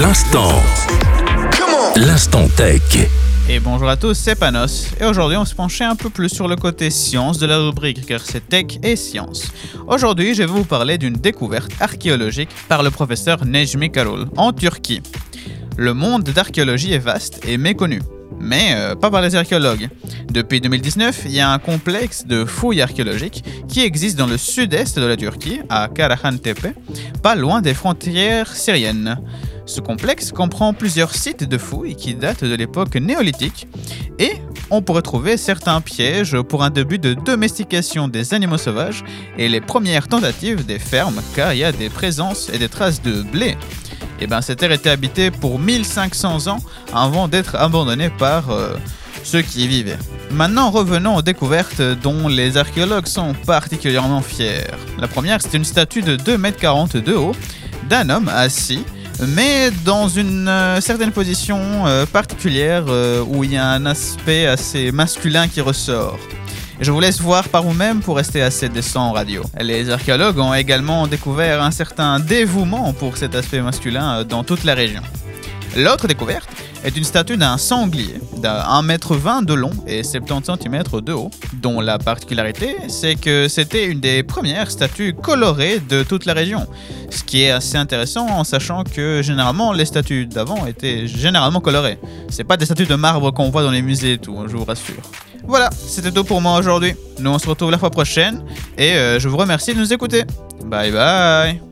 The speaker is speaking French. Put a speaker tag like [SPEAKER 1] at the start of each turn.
[SPEAKER 1] L'instant. L'instant tech.
[SPEAKER 2] Et bonjour à tous, c'est Panos. Et aujourd'hui, on se penchait un peu plus sur le côté science de la rubrique, car c'est tech et science. Aujourd'hui, je vais vous parler d'une découverte archéologique par le professeur Nejmi Karol en Turquie. Le monde d'archéologie est vaste et méconnu, mais euh, pas par les archéologues. Depuis 2019, il y a un complexe de fouilles archéologiques qui existe dans le sud-est de la Turquie, à Karahantepe, pas loin des frontières syriennes. Ce complexe comprend plusieurs sites de fouilles qui datent de l'époque néolithique et on pourrait trouver certains pièges pour un début de domestication des animaux sauvages et les premières tentatives des fermes car il y a des présences et des traces de blé. Et ben cette terre était habitée pour 1500 ans avant d'être abandonnée par euh, ceux qui y vivaient. Maintenant revenons aux découvertes dont les archéologues sont particulièrement fiers. La première c'est une statue de 2,40 m de haut d'un homme assis mais dans une euh, certaine position euh, particulière euh, où il y a un aspect assez masculin qui ressort. Je vous laisse voir par vous-même pour rester assez décent en radio. Les archéologues ont également découvert un certain dévouement pour cet aspect masculin dans toute la région. L'autre découverte est une statue d'un sanglier d'un 1m20 de long et 70 cm de haut, dont la particularité c'est que c'était une des premières statues colorées de toute la région. Ce qui est assez intéressant en sachant que généralement les statues d'avant étaient généralement colorées. C'est pas des statues de marbre qu'on voit dans les musées et tout, je vous rassure. Voilà, c'était tout pour moi aujourd'hui. Nous on se retrouve la fois prochaine et euh, je vous remercie de nous écouter. Bye bye